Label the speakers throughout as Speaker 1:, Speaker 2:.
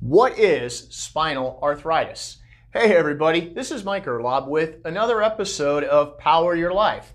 Speaker 1: What is spinal arthritis? Hey everybody, this is Mike Erlob with another episode of Power Your Life.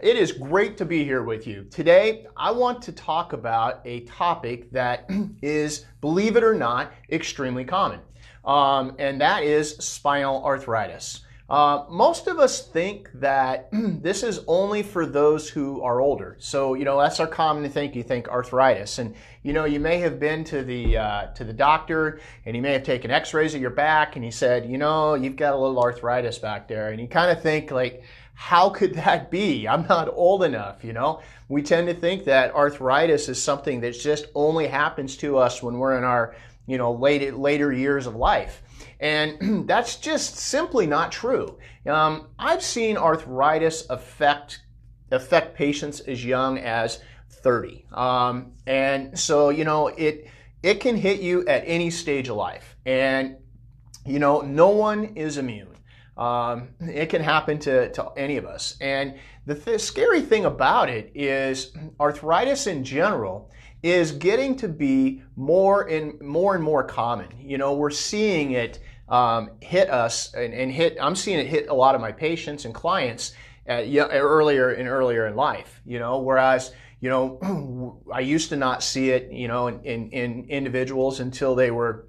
Speaker 1: It is great to be here with you. Today, I want to talk about a topic that is, believe it or not, extremely common, um, and that is spinal arthritis. Uh, most of us think that this is only for those who are older. So, you know, that's our common think. You think arthritis, and you know, you may have been to the uh, to the doctor, and he may have taken X-rays of your back, and he said, you know, you've got a little arthritis back there, and you kind of think like, how could that be? I'm not old enough. You know, we tend to think that arthritis is something that just only happens to us when we're in our you know late, later years of life. And that's just simply not true. Um, I've seen arthritis affect affect patients as young as 30. Um, and so, you know, it it can hit you at any stage of life. And you know, no one is immune. Um, it can happen to, to any of us. And the th- scary thing about it is arthritis in general is getting to be more and more and more common. You know, we're seeing it um, hit us and, and, hit. I'm seeing it hit a lot of my patients and clients at, earlier and earlier in life. You know, whereas you know I used to not see it. You know, in, in, in individuals until they were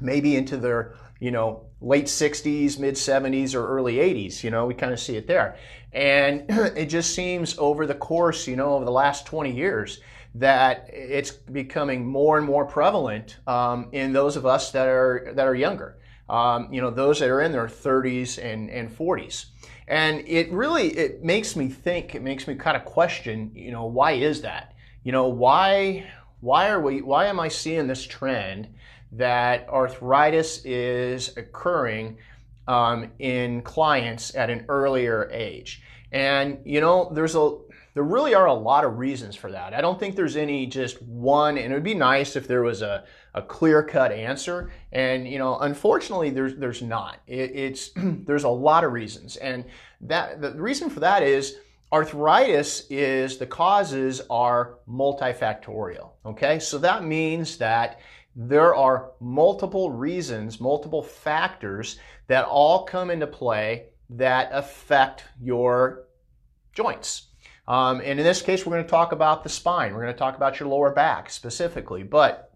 Speaker 1: maybe into their you know late 60s, mid 70s, or early 80s. You know, we kind of see it there, and it just seems over the course, you know, over the last 20 years that it's becoming more and more prevalent um, in those of us that are that are younger um, you know, those that are in their 30s and, and 40s. And it really, it makes me think, it makes me kind of question, you know, why is that? You know, why, why are we, why am I seeing this trend that arthritis is occurring um, in clients at an earlier age? And, you know, there's a, there really are a lot of reasons for that. I don't think there's any just one, and it would be nice if there was a, a clear cut answer. And, you know, unfortunately, there's, there's not. It, it's, there's a lot of reasons. And that, the reason for that is arthritis is the causes are multifactorial. Okay. So that means that there are multiple reasons, multiple factors that all come into play that affect your joints. Um, and in this case, we're going to talk about the spine. We're going to talk about your lower back specifically. But,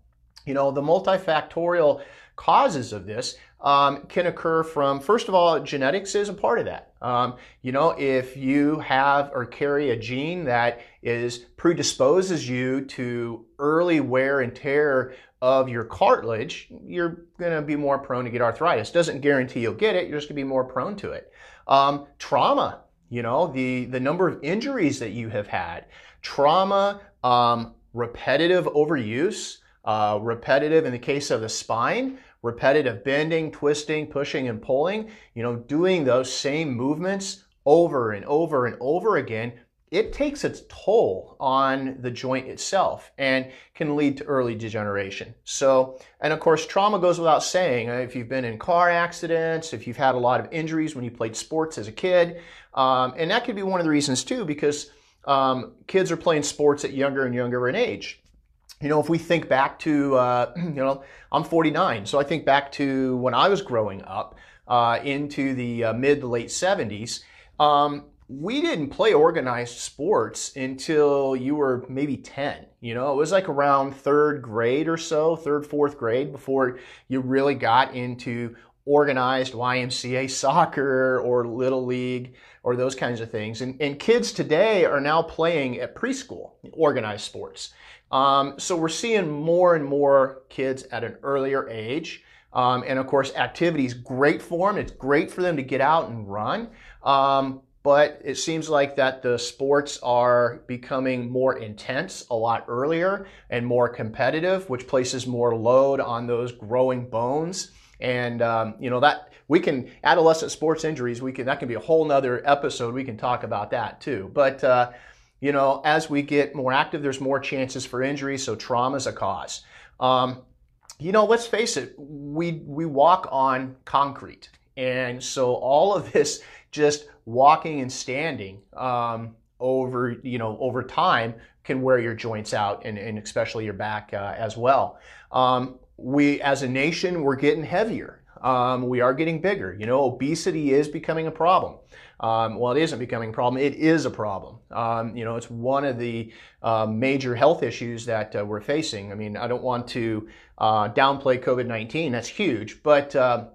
Speaker 1: you know, the multifactorial causes of this um, can occur from, first of all, genetics is a part of that. Um, you know, if you have or carry a gene that is predisposes you to early wear and tear of your cartilage, you're going to be more prone to get arthritis. Doesn't guarantee you'll get it, you're just going to be more prone to it. Um, trauma you know, the, the number of injuries that you have had, trauma, um, repetitive overuse, uh, repetitive in the case of the spine, repetitive bending, twisting, pushing, and pulling, you know, doing those same movements over and over and over again it takes its toll on the joint itself and can lead to early degeneration. So, and of course, trauma goes without saying. Uh, if you've been in car accidents, if you've had a lot of injuries when you played sports as a kid, um, and that could be one of the reasons too, because um, kids are playing sports at younger and younger in age. You know, if we think back to, uh, you know, I'm 49, so I think back to when I was growing up uh, into the uh, mid late 70s. Um, we didn't play organized sports until you were maybe 10. You know, it was like around third grade or so, third, fourth grade before you really got into organized YMCA soccer or little league or those kinds of things. And, and kids today are now playing at preschool organized sports. Um, so we're seeing more and more kids at an earlier age. Um, and of course, activity is great for them. It's great for them to get out and run. Um, but it seems like that the sports are becoming more intense a lot earlier and more competitive, which places more load on those growing bones. And um, you know that we can adolescent sports injuries. We can that can be a whole nother episode. We can talk about that too. But uh, you know, as we get more active, there's more chances for injury. So trauma is a cause. Um, you know, let's face it. We we walk on concrete, and so all of this just walking and standing um, over you know over time can wear your joints out and, and especially your back uh, as well. Um, we, as a nation, we're getting heavier. Um, we are getting bigger. You know, obesity is becoming a problem. Um, well, it isn't becoming a problem. It is a problem. Um, you know, it's one of the uh, major health issues that uh, we're facing. I mean, I don't want to uh, downplay COVID-19. That's huge, but uh,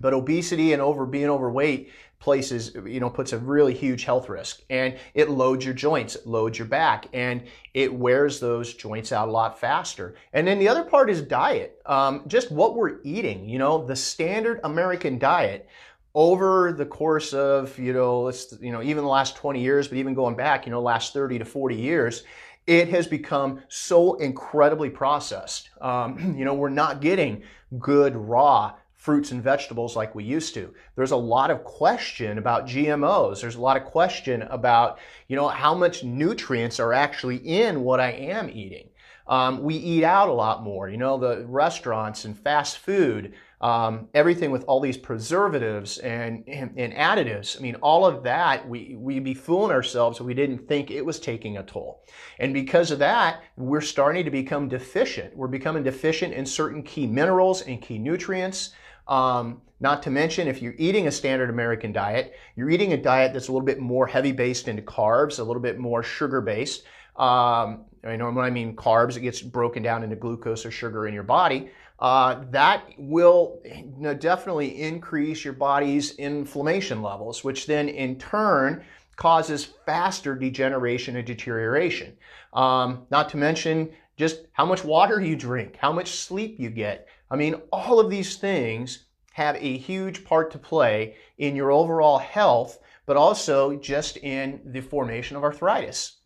Speaker 1: but obesity and over being overweight places, you know, puts a really huge health risk. And it loads your joints, it loads your back, and it wears those joints out a lot faster. And then the other part is diet. Um, just what we're eating, you know, the standard American diet over the course of, you know, let's, you know, even the last 20 years, but even going back, you know, last 30 to 40 years, it has become so incredibly processed. Um, you know, we're not getting good raw fruits and vegetables like we used to. There's a lot of question about GMOs. There's a lot of question about, you know, how much nutrients are actually in what I am eating. Um, we eat out a lot more, you know, the restaurants and fast food, um, everything with all these preservatives and, and, and, additives. I mean, all of that, we, we'd be fooling ourselves if we didn't think it was taking a toll. And because of that, we're starting to become deficient. We're becoming deficient in certain key minerals and key nutrients. Um, not to mention, if you're eating a standard American diet, you're eating a diet that's a little bit more heavy based into carbs, a little bit more sugar based. Um, I know when I mean carbs, it gets broken down into glucose or sugar in your body. Uh, that will you know, definitely increase your body's inflammation levels, which then in turn causes faster degeneration and deterioration. Um, not to mention just how much water you drink, how much sleep you get. I mean, all of these things have a huge part to play in your overall health, but also just in the formation of arthritis.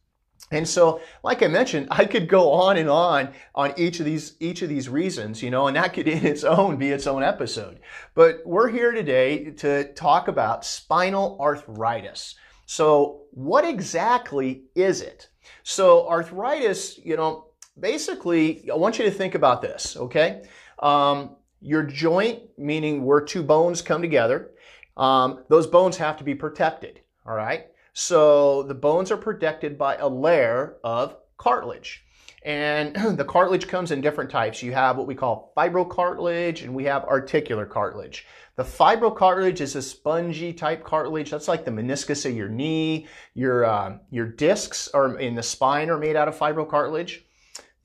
Speaker 1: And so, like I mentioned, I could go on and on on each of these each of these reasons, you know, and that could in its own be its own episode. But we're here today to talk about spinal arthritis. So, what exactly is it? So, arthritis, you know, basically, I want you to think about this, okay? Um, your joint, meaning where two bones come together, um, those bones have to be protected, all right? So the bones are protected by a layer of cartilage. And the cartilage comes in different types. You have what we call fibrocartilage and we have articular cartilage. The fibrocartilage is a spongy type cartilage. That's like the meniscus of your knee. Your, uh, your discs are in the spine are made out of fibrocartilage.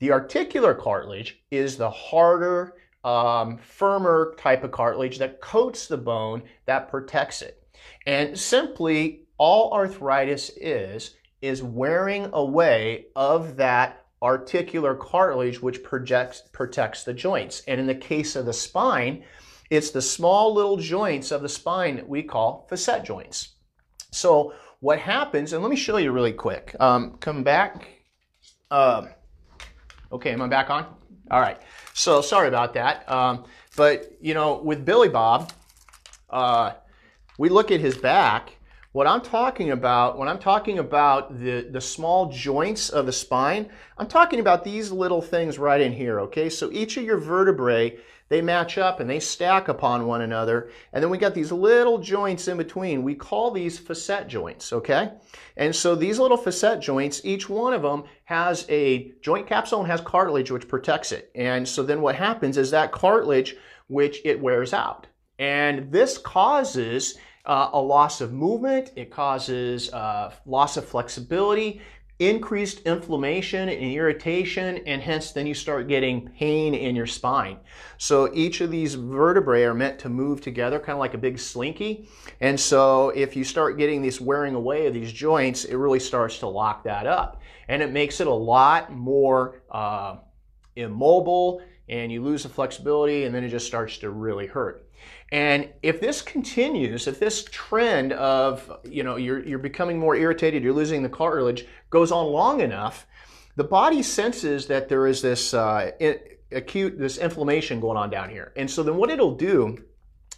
Speaker 1: The articular cartilage is the harder, um, firmer type of cartilage that coats the bone that protects it. And simply, all arthritis is, is wearing away of that articular cartilage which projects, protects the joints. And in the case of the spine, it's the small little joints of the spine that we call facet joints. So what happens, and let me show you really quick. Um, come back. Uh, okay, am I back on? All right. So sorry about that. Um, but, you know, with Billy Bob, uh, we look at his back. What I'm talking about, when I'm talking about the, the small joints of the spine, I'm talking about these little things right in here, okay? So each of your vertebrae, they match up and they stack upon one another. And then we got these little joints in between. We call these facet joints, okay? And so these little facet joints, each one of them has a joint capsule and has cartilage which protects it. And so then what happens is that cartilage, which it wears out. And this causes uh, a loss of movement, it causes uh, loss of flexibility, increased inflammation and irritation, and hence then you start getting pain in your spine. So each of these vertebrae are meant to move together, kind of like a big slinky. And so if you start getting this wearing away of these joints, it really starts to lock that up. And it makes it a lot more uh, immobile, and you lose the flexibility, and then it just starts to really hurt. And if this continues, if this trend of, you know, you're, you're becoming more irritated, you're losing the cartilage, goes on long enough, the body senses that there is this uh, acute, this inflammation going on down here. And so then what it'll do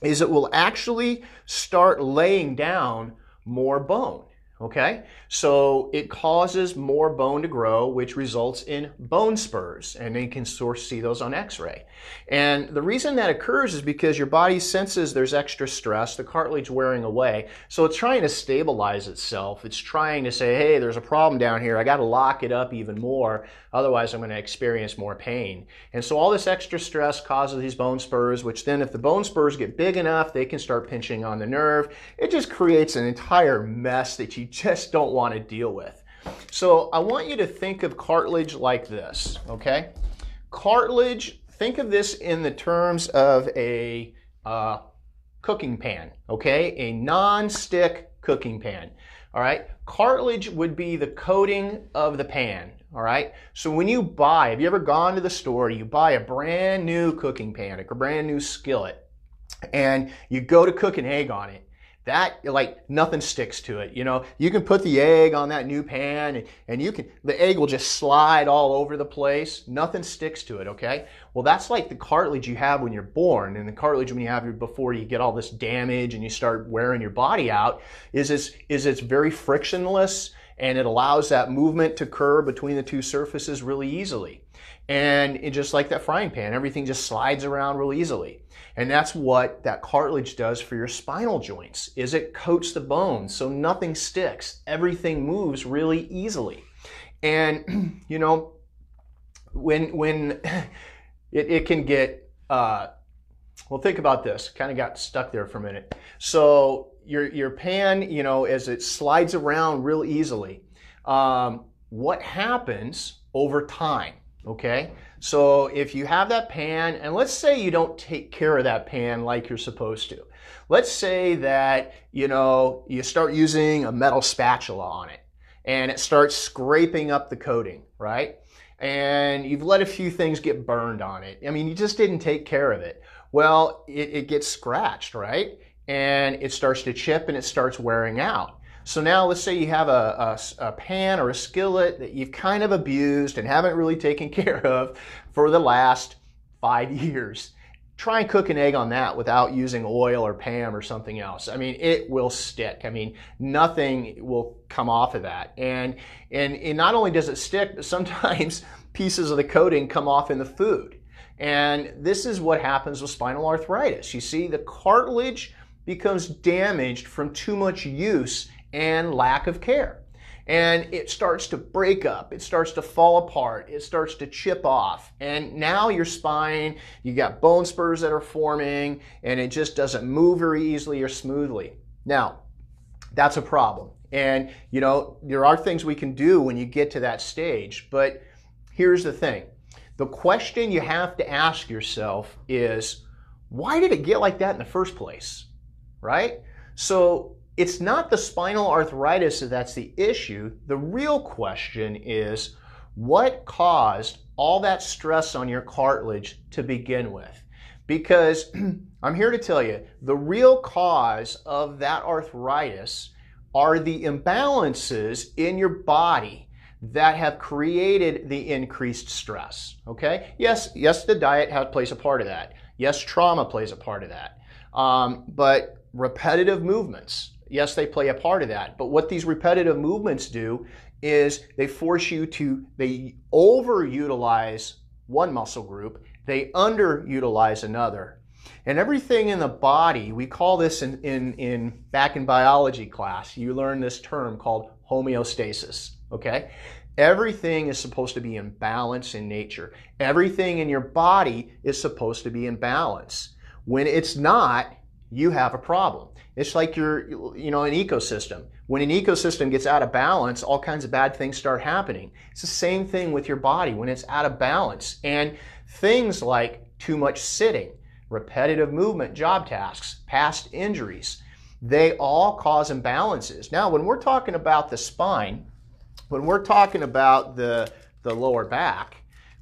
Speaker 1: is it will actually start laying down more bone. Okay, so it causes more bone to grow, which results in bone spurs, and you can sort of see those on X-ray. And the reason that occurs is because your body senses there's extra stress, the cartilage wearing away, so it's trying to stabilize itself. It's trying to say, hey, there's a problem down here. I got to lock it up even more, otherwise I'm to experience more pain. And so all this extra stress causes these bone spurs, which then, if the bone spurs get big enough, they can start pinching on the nerve. It just creates an entire mess that you just don't want to deal with. So I want you to think of cartilage like this, okay? Cartilage, think of this in the terms of a uh, cooking pan, okay? A non-stick cooking pan, all right? Cartilage would be the coating of the pan, all right? So when you buy, have you ever gone to the store, you buy a brand new cooking pan, a brand new skillet, and you go to cook an egg on it, that like nothing sticks to it you know? You can put the egg on that new pan and, and you can the egg will just slide all over the place. Nothing sticks to it okay? Well that's like the cartilage you have when you're born and the cartilage when you have before you get all this damage and you start wearing your body out is it's, is it's very frictionless and it allows that movement to occur between the two surfaces really easily and it, just like that frying pan everything just slides around real easily and that's what that cartilage does for your spinal joints, is it coats the bones so nothing sticks. Everything moves really easily. And, you know, when, when it, it can get, uh, well, think about this. Kind of got stuck there for a minute. So your, your pan, you know, as it slides around real easily, um, what happens over time? Okay, so if you have that pan, and let's say you don't take care of that pan like you're supposed to. Let's say that, you know, you start using a metal spatula on it and it starts scraping up the coating, right? And you've let a few things get burned on it. I mean, you just didn't take care of it. Well, it, it gets scratched, right? And it starts to chip and it starts wearing out. So now let's say you have a, a, a, pan or a skillet that you've kind of abused and haven't really taken care of for the last five years. Try and cook an egg on that without using oil or Pam or something else. I mean, it will stick. I mean, nothing will come off of that. And, and, and not only does it stick, but sometimes pieces of the coating come off in the food. And this is what happens with spinal arthritis. You see, the cartilage becomes damaged from too much use and lack of care. And it starts to break up, it starts to fall apart, it starts to chip off. And now your spine, you got bone spurs that are forming, and it just doesn't move very easily or smoothly. Now, that's a problem. And, you know, there are things we can do when you get to that stage. But here's the thing the question you have to ask yourself is why did it get like that in the first place? Right? So it's not the spinal arthritis that's the issue. The real question is what caused all that stress on your cartilage to begin with? Because I'm here to tell you the real cause of that arthritis are the imbalances in your body that have created the increased stress. Okay? Yes, yes, the diet has, plays a part of that. Yes, trauma plays a part of that. Um, but repetitive movements, Yes, they play a part of that. But what these repetitive movements do is they force you to, they overutilize one muscle group, they underutilize another. And everything in the body, we call this in, in, in back in biology class, you learn this term called homeostasis, okay? Everything is supposed to be in balance in nature. Everything in your body is supposed to be in balance. When it's not, you have a problem. It's like you're, you know, an ecosystem. When an ecosystem gets out of balance, all kinds of bad things start happening. It's the same thing with your body when it's out of balance. And things like too much sitting, repetitive movement, job tasks, past injuries, they all cause imbalances. Now, when we're talking about the spine, when we're talking about the, the lower back,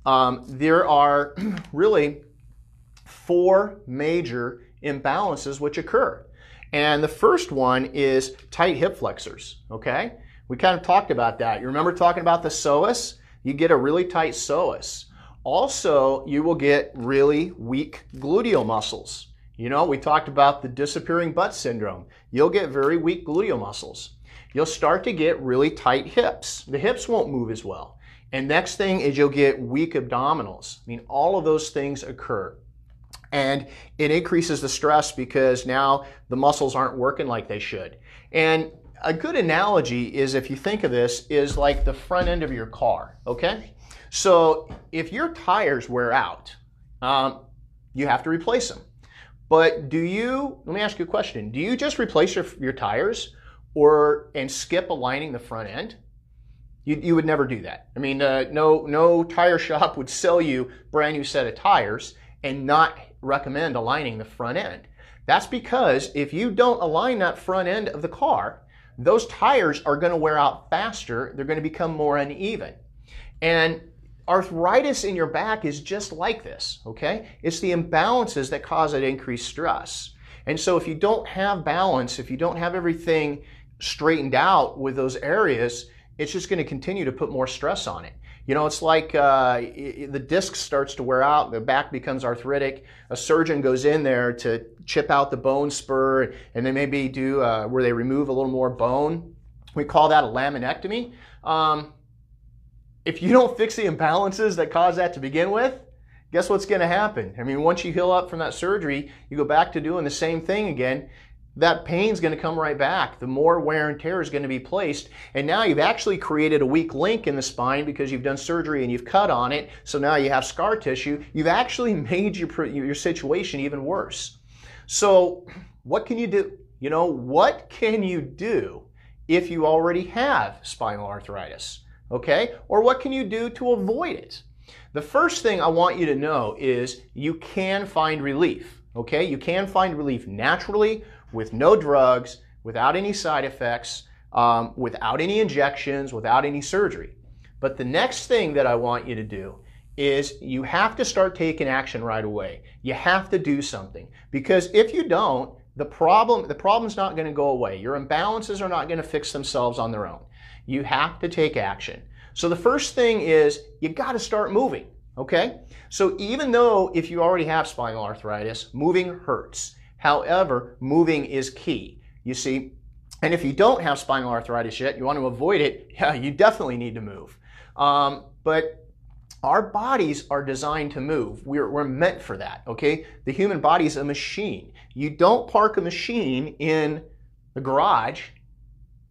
Speaker 1: um, there are really four major imbalances which occur. And the first one is tight hip flexors, okay? We kind of talked about that. You remember talking about the psoas? You get a really tight psoas. Also, you will get really weak gluteal muscles. You know, we talked about the disappearing butt syndrome. You'll get very weak gluteal muscles. you'll start to get really tight hips. The hips won't move as well. And next thing is you'll get weak abdominals. I mean, all of those things occur. And it increases the stress because now the muscles aren't working like they should. And a good analogy is if you think of this is like the front end of your car, okay? So if your tires wear out, um, you have to replace them. But do you, let me ask you a question. Do you just replace your, your tires or, and skip aligning the front end? You, you would never do that. I mean, uh, no, no tire shop would sell you brand new set of tires and not recommend aligning the front end. That's because if you don't align that front end of the car, those tires are going to wear out faster. They're going to become more uneven. And arthritis in your back is just like this, okay? It's the imbalances that cause that increased stress. And so if you don't have balance, if you don't have everything straightened out with those areas, it's just going to continue to put more stress on it. You know, it's like uh, it, the disc starts to wear out, the back becomes arthritic. A surgeon goes in there to chip out the bone spur, and they maybe do uh, where they remove a little more bone. We call that a laminectomy. Um, if you don't fix the imbalances that cause that to begin with, guess what's going to happen? I mean, once you heal up from that surgery, you go back to doing the same thing again that pain's going to come right back. The more wear and tear is going to be placed. And now you've actually created a weak link in the spine because you've done surgery and you've cut on it. So now you have scar tissue. You've actually made your, your situation even worse. So what can you do? You know, what can you do if you already have spinal arthritis? Okay? Or what can you do to avoid it? The first thing I want you to know is you can find relief. Okay? You can find relief naturally with no drugs, without any side effects, um, without any injections, without any surgery. But the next thing that I want you to do is you have to start taking action right away. You have to do something because if you don't, the problem the problem's not going to go away. Your imbalances are not going to fix themselves on their own. You have to take action. So the first thing is you got to start moving, okay? So even though if you already have spinal arthritis, moving hurts. However, moving is key. You see, and if you don't have spinal arthritis yet, you want to avoid it, yeah, you definitely need to move. Um, but our bodies are designed to move. We're, we're meant for that, okay? The human body is a machine. You don't park a machine in the garage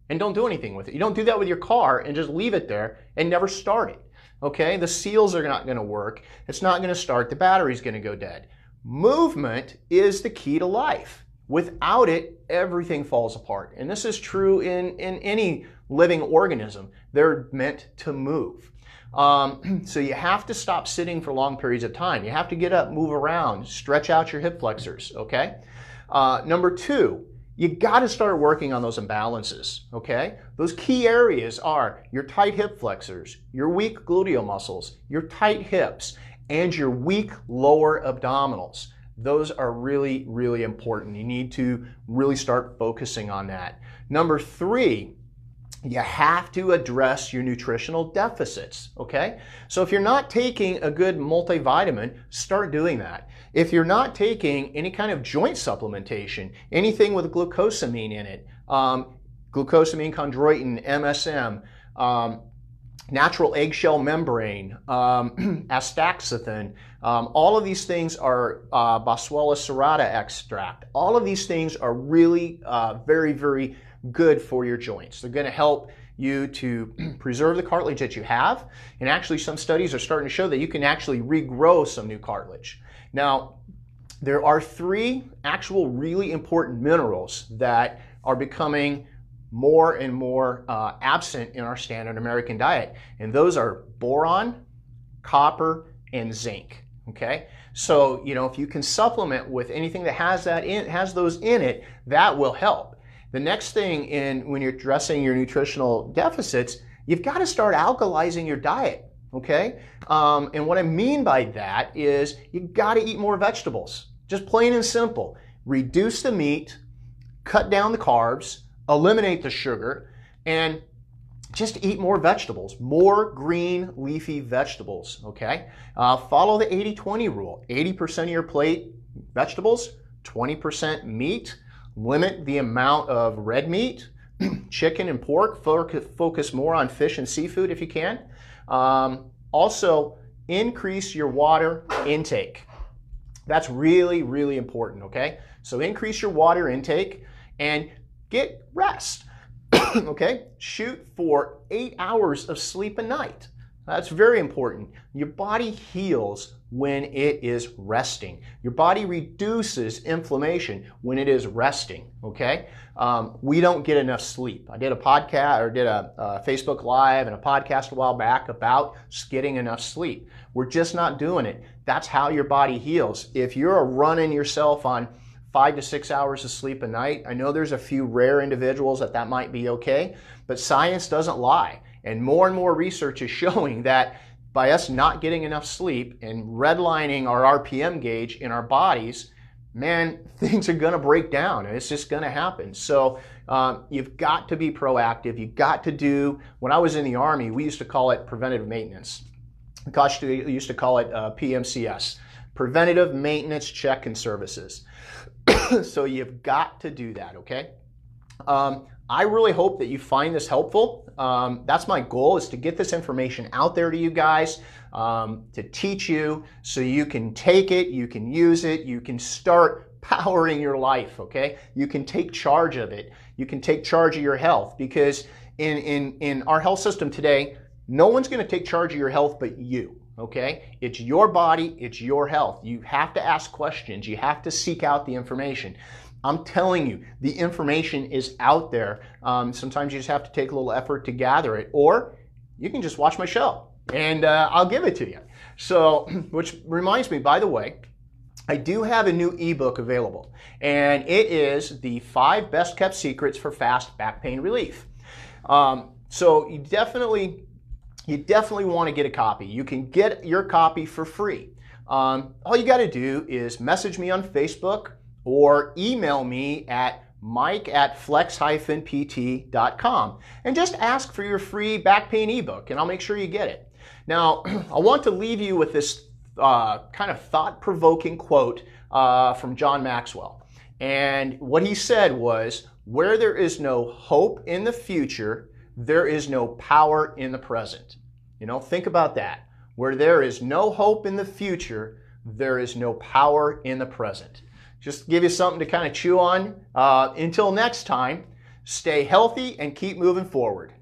Speaker 1: and don't do anything with it. You don't do that with your car and just leave it there and never start it. Okay? The seals are not to work. It's not to start. The battery's to go dead. Movement is the key to life. Without it, everything falls apart. And this is true in, in any living organism. They're meant to move. Um, so you have to stop sitting for long periods of time. You have to get up, move around, stretch out your hip flexors, okay? Uh, number two, you got to start working on those imbalances, okay? Those key areas are your tight hip flexors, your weak gluteal muscles, your tight hips, and your weak lower abdominals. Those are really, really important. You need to really start focusing on that. Number three, you have to address your nutritional deficits, okay? So if you're not taking a good multivitamin, start doing that. If you're not taking any kind of joint supplementation, anything with glucosamine in it, um, glucosamine chondroitin, MSM, um, natural eggshell membrane, um, astaxanthin. Um, all of these things are uh, Boswellia serrata extract. All of these things are really uh, very, very good for your joints. They're going to help you to preserve the cartilage that you have. And actually, some studies are starting to show that you can actually regrow some new cartilage. Now, there are three actual really important minerals that are becoming more and more uh, absent in our standard American diet. And those are boron, copper, and zinc. Okay? So, you know, if you can supplement with anything that has that in has those in it, that will help. The next thing in when you're addressing your nutritional deficits, you've got to start alkalizing your diet. Okay? Um, and what I mean by that is you've got to eat more vegetables. Just plain and simple. Reduce the meat, cut down the carbs, eliminate the sugar, and just eat more vegetables, more green leafy vegetables, okay? Uh, follow the 80-20 rule. 80% of your plate vegetables, 20% meat. Limit the amount of red meat, chicken and pork. Focus more on fish and seafood if you can. Um, also, increase your water intake. That's really, really important, okay? So increase your water intake and get rest, okay? Shoot for eight hours of sleep a night. That's very important. Your body heals when it is resting. Your body reduces inflammation when it is resting. Okay, um, we don't get enough sleep. I did a podcast or did a, a Facebook Live and a podcast a while back about getting enough sleep. We're just not doing it. That's how your body heals. If you're running yourself on five to six hours of sleep a night, I know there's a few rare individuals that that might be okay, but science doesn't lie. And more and more research is showing that by us not getting enough sleep and redlining our RPM gauge in our bodies, man, things are to break down and it's just to happen. So um, you've got to be proactive. You've got to do, when I was in the Army, we used to call it preventative maintenance. We used to call it uh, PMCS, preventative maintenance check and services. so you've got to do that, okay? Um, I really hope that you find this helpful. Um, that's my goal is to get this information out there to you guys, um, to teach you so you can take it, you can use it, you can start powering your life, okay? You can take charge of it. You can take charge of your health because in, in, in our health system today, no one's going to take charge of your health but you. Okay? It's your body, it's your health. You have to ask questions, you have to seek out the information. I'm telling you, the information is out there. Um, sometimes you just have to take a little effort to gather it, or you can just watch my show and uh, I'll give it to you. So, which reminds me, by the way, I do have a new ebook available, and it is the five best kept secrets for fast back pain relief. Um, so you definitely, you definitely want to get a copy. You can get your copy for free. Um, all you got to do is message me on Facebook or email me at mike at flex-pt.com and just ask for your free back pain ebook and I'll make sure you get it. Now, I want to leave you with this uh, kind of thought-provoking quote uh, from John Maxwell. And what he said was, where there is no hope in the future, there is no power in the present. You know, think about that. Where there is no hope in the future, there is no power in the present just give you something to kind of chew on. Uh, until next time, stay healthy and keep moving forward.